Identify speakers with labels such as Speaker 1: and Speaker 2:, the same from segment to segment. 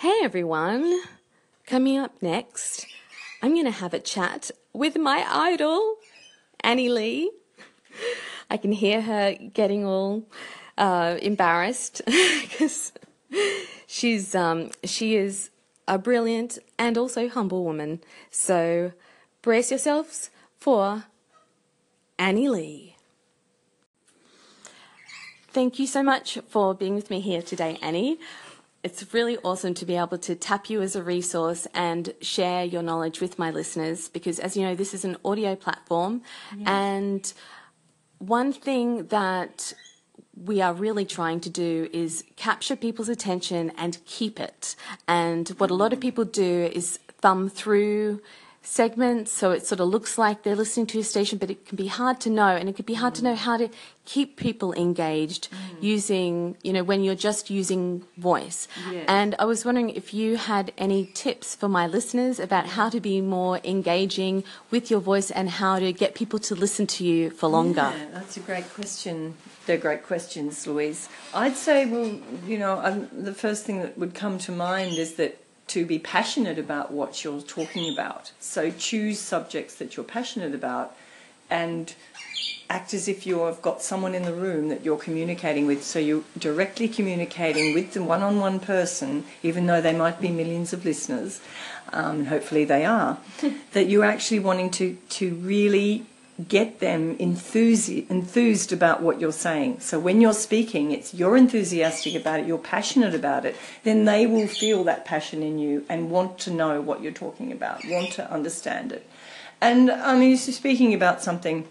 Speaker 1: Hey everyone! Coming up next, I'm going to have a chat with my idol, Annie Lee. I can hear her getting all uh, embarrassed because she's um, she is a brilliant and also humble woman. So brace yourselves for Annie Lee. Thank you so much for being with me here today, Annie. It's really awesome to be able to tap you as a resource and share your knowledge with my listeners because, as you know, this is an audio platform. And one thing that we are really trying to do is capture people's attention and keep it. And what a lot of people do is thumb through segments so it sort of looks like they're listening to your station but it can be hard to know and it can be hard to know how to keep people engaged using you know when you're just using voice and i was wondering if you had any tips for my listeners about how to be more engaging with your voice and how to get people to listen to you for longer
Speaker 2: Yeah, that's a great question. They're great questions, Louise. I'd say, well, you know, um, the first thing that would come to mind is that to be passionate about what you're talking about. So choose subjects that you're passionate about and act as if you've got someone in the room that you're communicating with. So you're directly communicating with the one on one person, even though they might be millions of listeners, um, and hopefully they are, that you're actually wanting to, to really get them enthusi- enthused about what you're saying. So when you're speaking, it's you're enthusiastic about it, you're passionate about it, then they will feel that passion in you and want to know what you're talking about, want to understand it. And I mean, you're speaking about something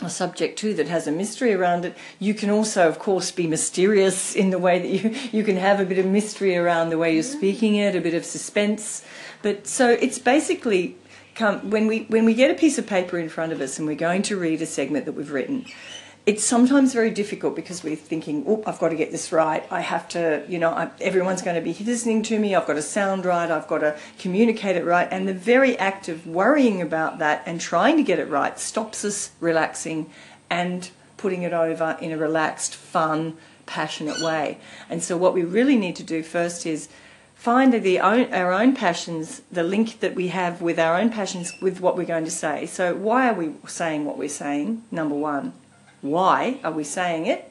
Speaker 2: a subject too that has a mystery around it. You can also, of course, be mysterious in the way that you you can have a bit of mystery around the way you're speaking it, a bit of suspense. But so it's basically come when we when we get a piece of paper in front of us and we're going to read a segment that we've written. It's sometimes very difficult because we're thinking, "Oh, I've got to get this right. I have to, you know, I, everyone's going to be listening to me. I've got to sound right. I've got to communicate it right." And the very act of worrying about that and trying to get it right stops us relaxing and putting it over in a relaxed, fun, passionate way. And so, what we really need to do first is find the our own passions, the link that we have with our own passions with what we're going to say. So, why are we saying what we're saying? Number one, why are we saying it?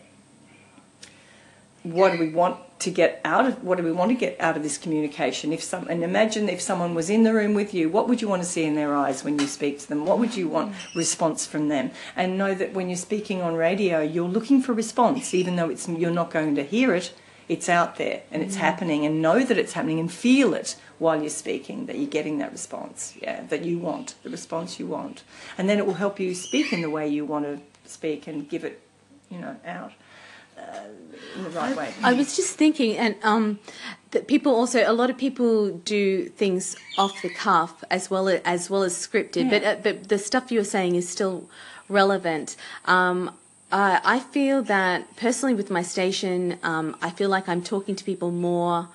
Speaker 2: What do we want to get out of? What do we want to get out of this communication? If some, and imagine if someone was in the room with you, what would you want to see in their eyes when you speak to them? What would you want response from them? And know that when you're speaking on radio, you're looking for response, even though it's you're not going to hear it it's out there and it's happening and know that it's happening and feel it while you're speaking that you're getting that response. Yeah that you want the response you want. And then it will help you speak in the way you want to speak and give it you know out uh, in the right way.
Speaker 1: I was just thinking, and um, that people also a lot of people do things off the cuff as well as, as well as scripted, but uh, but the stuff you were saying is still relevant. Um, I I feel that personally with my station, um, I feel like I'm talking to people more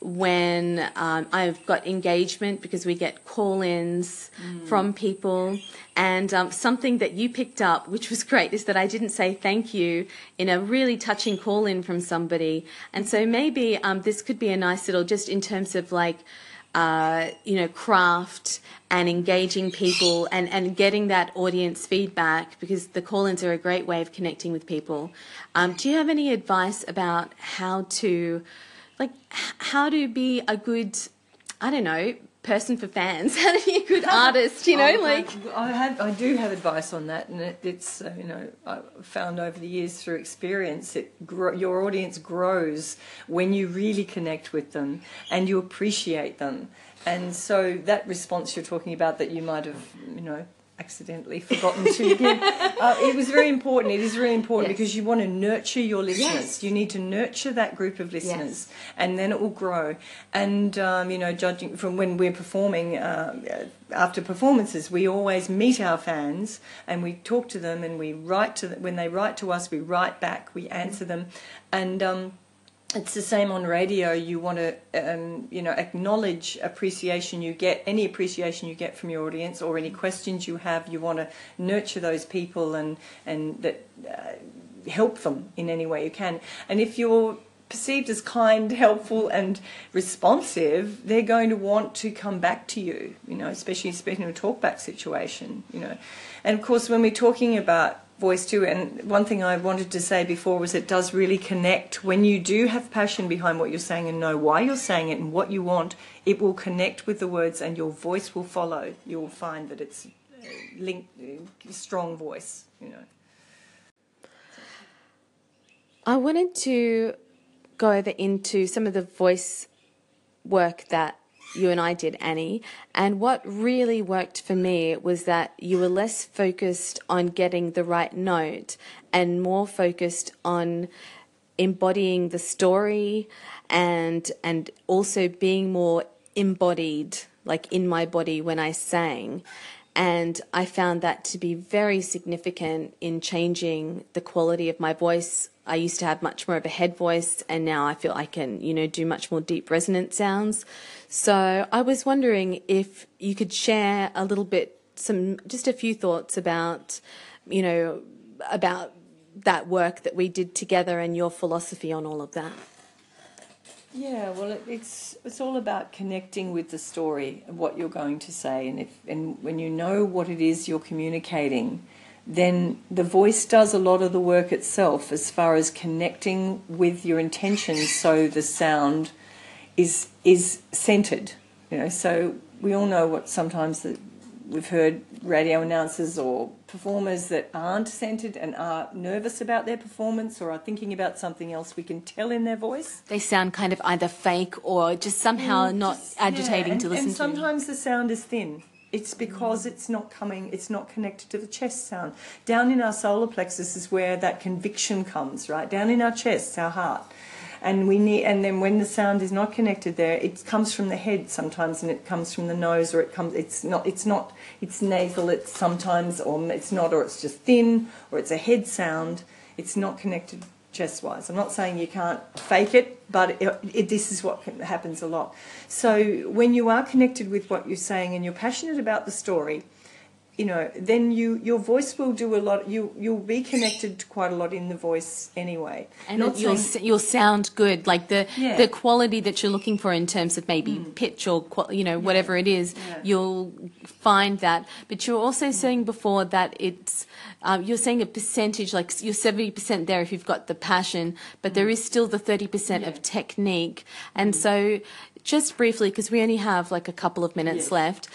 Speaker 1: when um, I've got engagement because we get call ins from people. And um, something that you picked up, which was great, is that I didn't say thank you in a really touching call in from somebody. And so maybe um, this could be a nice little, just in terms of like, uh, you know, craft and engaging people and, and getting that audience feedback because the call ins are a great way of connecting with people. Um, do you have any advice about how to, like, how to be a good, I don't know, person for fans? How to be a good artist, you know?
Speaker 2: Oh,
Speaker 1: like,
Speaker 2: I, I have, I do have advice on that, and it, it's uh, you know I found over the years through experience, it gro- your audience grows when you really connect with them and you appreciate them, and so that response you're talking about that you might have you know accidentally forgotten to give, uh, it was very important. It is really important
Speaker 1: Yes.
Speaker 2: because you want to nurture your listeners.
Speaker 1: Yes.
Speaker 2: You need to nurture that group of listeners and then it will grow. And um, you know, judging from when we're performing uh, after performances, we always meet our fans and we talk to them and we write to them. When they write to us, we write back, we answer them, and. Um, it's the same on radio. You want to, um, you know, acknowledge appreciation you get, any appreciation you get from your audience, or any questions you have. You want to nurture those people and and that uh, help them in any way you can. And if you're perceived as kind, helpful, and responsive, they're going to want to come back to you, you know, especially speaking of a talkback situation, you know. And of course, when we're talking about voice too, and one thing I wanted to say before was it does really connect when you do have passion behind what you're saying and know why you're saying it and what you want, it will connect with the words and your voice will follow. You'll find that it's uh, linked, uh, strong voice, you know.
Speaker 1: I wanted to go over into some of the voice work that you and I did, Annie. And what really worked for me was that you were less focused on getting the right note and more focused on embodying the story and and also being more embodied like in my body when I sang and I found that to be very significant in changing the quality of my voice. I used to have much more of a head voice, and now I feel I can, you know, do much more deep resonant sounds. So I was wondering if you could share a little bit, some just a few thoughts about, you know, about that work that we did together and your philosophy on all of that.
Speaker 2: Yeah, well, it, it's it's all about connecting with the story of what you're going to say, and if and when you know what it is you're communicating, then the voice does a lot of the work itself as far as connecting with your intentions, so the sound is is centered. You know, so we all know what sometimes the we've heard radio announcers or performers that aren't centered and are nervous about their performance or are thinking about something else, we can tell in their voice.
Speaker 1: They sound kind of either fake or just somehow mm, not agitating
Speaker 2: yeah, and,
Speaker 1: to listen
Speaker 2: and
Speaker 1: to.
Speaker 2: sometimes the sound is thin. It's because it's not coming, it's not connected to the chest sound. Down in our solar plexus is where that conviction comes, right? Down in our chest, our heart and we need and then when the sound is not connected there it comes from the head sometimes and it comes from the nose or it comes it's not it's not it's nasal it's sometimes or it's not or it's just thin or it's a head sound it's not connected chest wise i'm not saying you can't fake it but it, it, this is what happens a lot. So when you are connected with what you're saying and you're passionate about the story you know, then you your voice will do a lot. You you'll be connected to quite a lot in the voice anyway.
Speaker 1: And Not you'll saying, you'll sound good, like the yeah. the quality that you're looking for in terms of maybe mm. pitch or you know whatever yeah. it is. Yeah. You'll find that. But you're also saying before that it's um, you're saying a percentage, like you're seventy percent there if you've got the passion, but mm. there is still the thirty percent of technique. And mm. so, just briefly, because we only have like a couple of minutes yes. left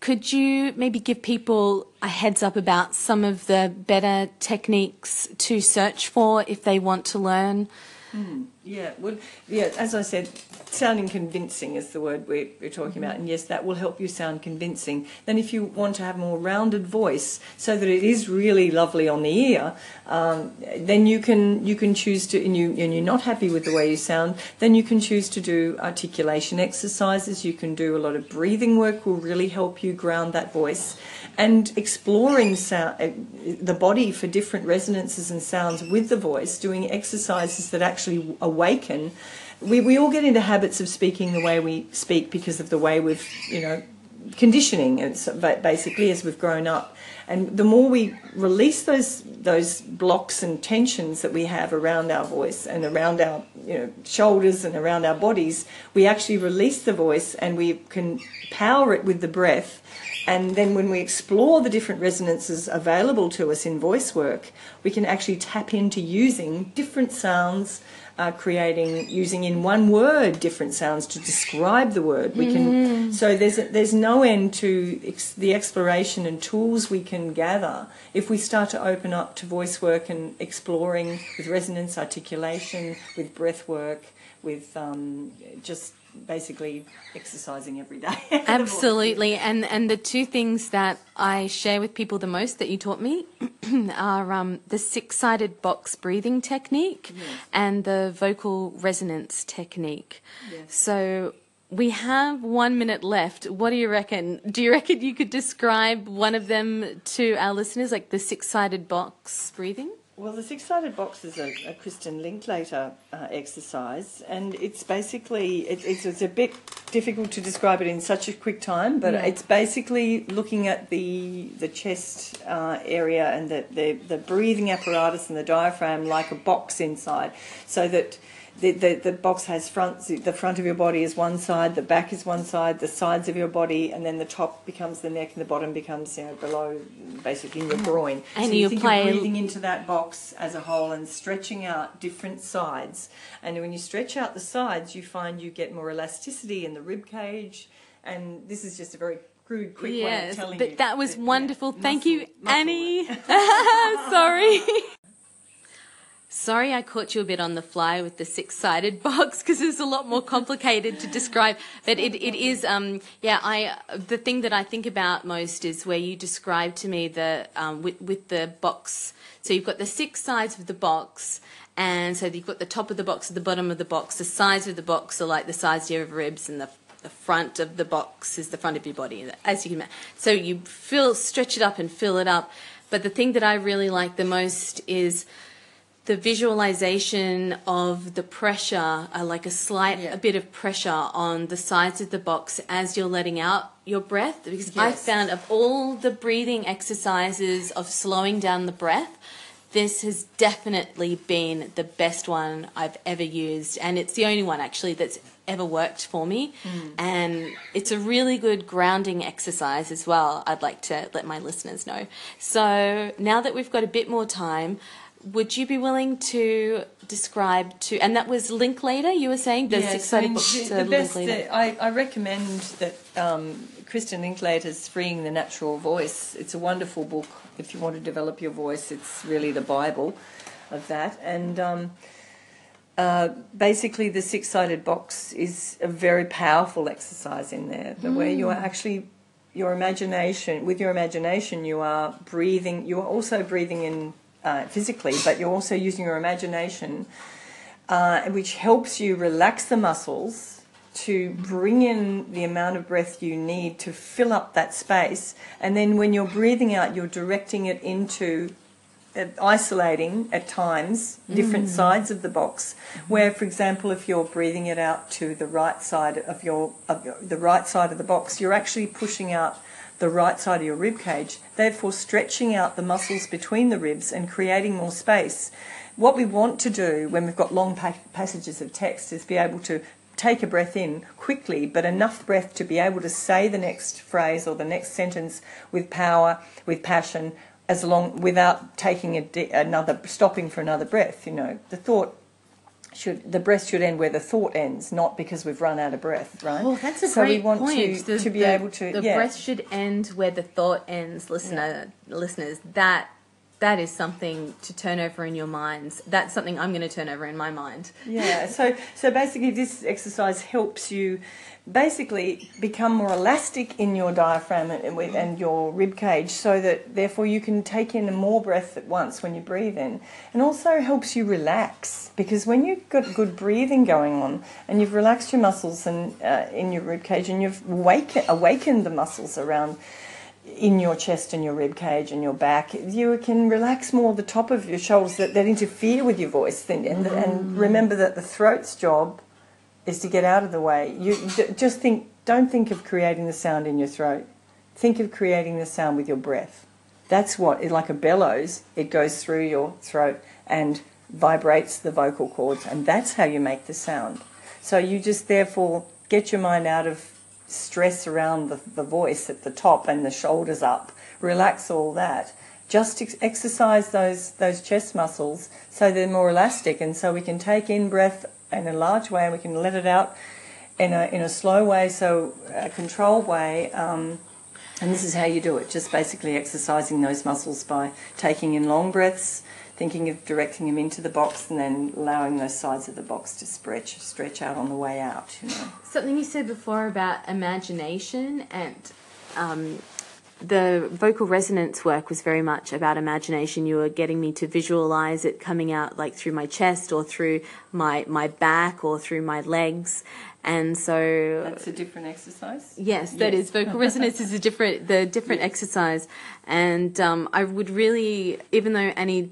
Speaker 1: could you maybe give people a heads up about some of the better techniques to search for if they want to learn?
Speaker 2: Mm, yeah, well, yeah. As I said, sounding convincing is the word we're, we're talking mm-hmm. about, and yes, that will help you sound convincing. Then, if you want to have a more rounded voice, so that it is really lovely on the ear, um, then you can you can choose to, and you and you're not happy with the way you sound, then you can choose to do articulation exercises. You can do a lot of breathing work, will really help you ground that voice and exploring sound, uh, the body for different resonances and sounds with the voice, doing exercises that actually awaken. We, we all get into habits of speaking the way we speak because of the way we've, you know, conditioning, and basically as we've grown up. And the more we release those those blocks and tensions that we have around our voice and around our you know shoulders and around our bodies, we actually release the voice and we can power it with the breath and then when we explore the different resonances available to us in voice work, we can actually tap into using different sounds, uh, creating using in one word different sounds to describe the word. We can mm. so there's there's no end to ex- the exploration and tools we can gather if we start to open up to voice work and exploring with resonance articulation, with breath work, with um, just basically exercising every day.
Speaker 1: Absolutely, and and the two things that I share with people the most that you taught me are um, the six-sided box breathing technique yes. and the vocal resonance technique. Yes. So. We have one minute left. What do you reckon? Do you reckon you could describe one of them to our listeners, like the six sided box breathing?
Speaker 2: Well, the six sided box is a, a Kristin Linklater uh, exercise, and it's basically, it, it's, it's, a bit difficult to describe it in such a quick time, but yeah. it's basically looking at the, the chest uh, area and the, the, the breathing apparatus and the diaphragm like a box inside, so that the, the, the box has front, the front of your body is one side, the back is one side, the sides of your body, and then the top becomes the neck, and the bottom becomes you know below, basically in your mm. groin.
Speaker 1: And
Speaker 2: so
Speaker 1: you
Speaker 2: you think
Speaker 1: play-
Speaker 2: of breathing into that box as a whole and stretching out different sides. And when you stretch out the sides, you find you get more elasticity in the rib cage. And this is just a very crude, quick way of telling
Speaker 1: but
Speaker 2: you.
Speaker 1: But that was
Speaker 2: yeah,
Speaker 1: wonderful. Thank
Speaker 2: muscle-
Speaker 1: you,
Speaker 2: muscle
Speaker 1: Annie. Sorry. Sorry, I caught you a bit on the fly with the six-sided box because it's a lot more complicated to describe. But it, it is, um, yeah. I the thing that I think about most is where you described to me the um, with with the box. So you've got the six sides of the box, and so you've got the top of the box, the bottom of the box. The sides of the box are like the sides of your ribs, and the the front of the box is the front of your body, as you can. So you fill, stretch it up and fill it up. But the thing that I really like the most is the visualization of the pressure, uh, like a slight,
Speaker 2: Yeah.
Speaker 1: a bit of pressure on the sides of the box as you're letting out your breath. Because I
Speaker 2: Yes.
Speaker 1: found of all the breathing exercises of slowing down the breath, this has definitely been the best one I've ever used, and it's the only one actually that's ever worked for me. And it's a really good grounding exercise as well. I'd like to let my listeners know. So now that we've got a bit more time, would you be willing to describe to? And that was Linklater. You were saying the
Speaker 2: Yeah,
Speaker 1: six-sided
Speaker 2: so
Speaker 1: book.
Speaker 2: the, the best, uh, I, I recommend that um, Kristin Linklater's Freeing the Natural Voice. It's a wonderful book if you want to develop your voice. It's really the Bible of that. And um, uh, basically, the six sided box is a very powerful exercise in there, the where you are actually. Your imagination, with your imagination, you are breathing. You are also breathing in uh, physically, but you're also using your imagination uh, which helps you relax the muscles to bring in the amount of breath you need to fill up that space. And then when you're breathing out, you're directing it into uh, isolating at times different sides of the box. Where, for example, if you're breathing it out to the right side of your, of your the right side of the box, you're actually pushing out the right side of your rib cage, therefore stretching out the muscles between the ribs and creating more space. What we want to do when we've got long pa- passages of text is be able to take a breath in quickly, but enough breath to be able to say the next phrase or the next sentence with power, with passion, as long without taking di- another stopping for another breath. You know, the thought should the breath should end where the thought ends, not because we've run out of breath, right?
Speaker 1: Oh, that's a
Speaker 2: so
Speaker 1: great
Speaker 2: we want
Speaker 1: point.
Speaker 2: to,
Speaker 1: The-
Speaker 2: to be
Speaker 1: the-
Speaker 2: able to
Speaker 1: The
Speaker 2: yeah.
Speaker 1: breath should end where the thought ends, listener listeners. That that is something to turn over in your minds. That's something I'm going to turn over in my mind.
Speaker 2: Yeah, so so basically, this exercise helps you basically become more elastic in your diaphragm and, and your rib cage, so that therefore you can take in more breath at once when you breathe in, and also helps you relax because when you've got good breathing going on and you've relaxed your muscles and uh, in your rib cage and you've awaken, awakened the muscles around in your chest and your rib cage and your back, you can relax more the top of your shoulders that, that interfere with your voice. And, and, and remember that the throat's job is to get out of the way. You d- just think, don't think of creating the sound in your throat. Think of creating the sound with your breath. That's what, it, like a bellows, it goes through your throat and vibrates the vocal cords, and that's how you make the sound. So you just therefore get your mind out of stress around the, the voice at the top and the shoulders up. Relax all that. Just ex- exercise those those chest muscles so they're more elastic, and so we can take in breath in a large way, and we can let it out in a in a slow way, so a controlled way. Um, and this is how you do it. Just basically exercising those muscles by taking in long breaths, thinking of directing them into the box, and then allowing those sides of the box to stretch stretch out on the way out. You know.
Speaker 1: Something you said before about imagination and um, the vocal resonance work was very much about imagination. You were getting me to visualize it coming out like through my chest or through my my back or through my legs, and so
Speaker 2: That's a different exercise.
Speaker 1: Yes, that
Speaker 2: Yes.
Speaker 1: is vocal resonance is a different the different exercise, and um, I would really, even though Annie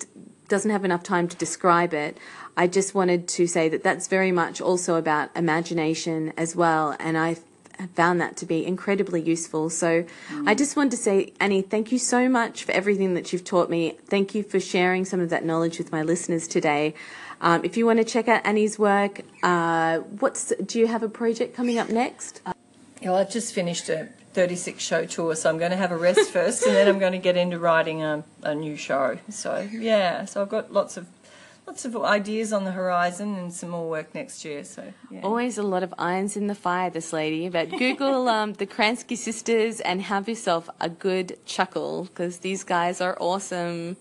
Speaker 1: doesn't have enough time to describe it, I just wanted to say that that's very much also about imagination as well, and I found that to be incredibly useful. So I just wanted to say, Annie, thank you so much for everything that you've taught me. Thank you for sharing some of that knowledge with my listeners today. Um, if you want to check out Annie's work, uh, what's do you have a project coming up next?
Speaker 2: Yeah, well, I've just finished a 36 show tour, so I'm going to have a rest first, and then I'm going to get into writing a, a new show. So yeah, so I've got lots of lots of ideas on the horizon and some more work next year. So yeah.
Speaker 1: Always a lot of irons in the fire, this lady. But Google um, the Kransky sisters and have yourself a good chuckle because these guys are awesome.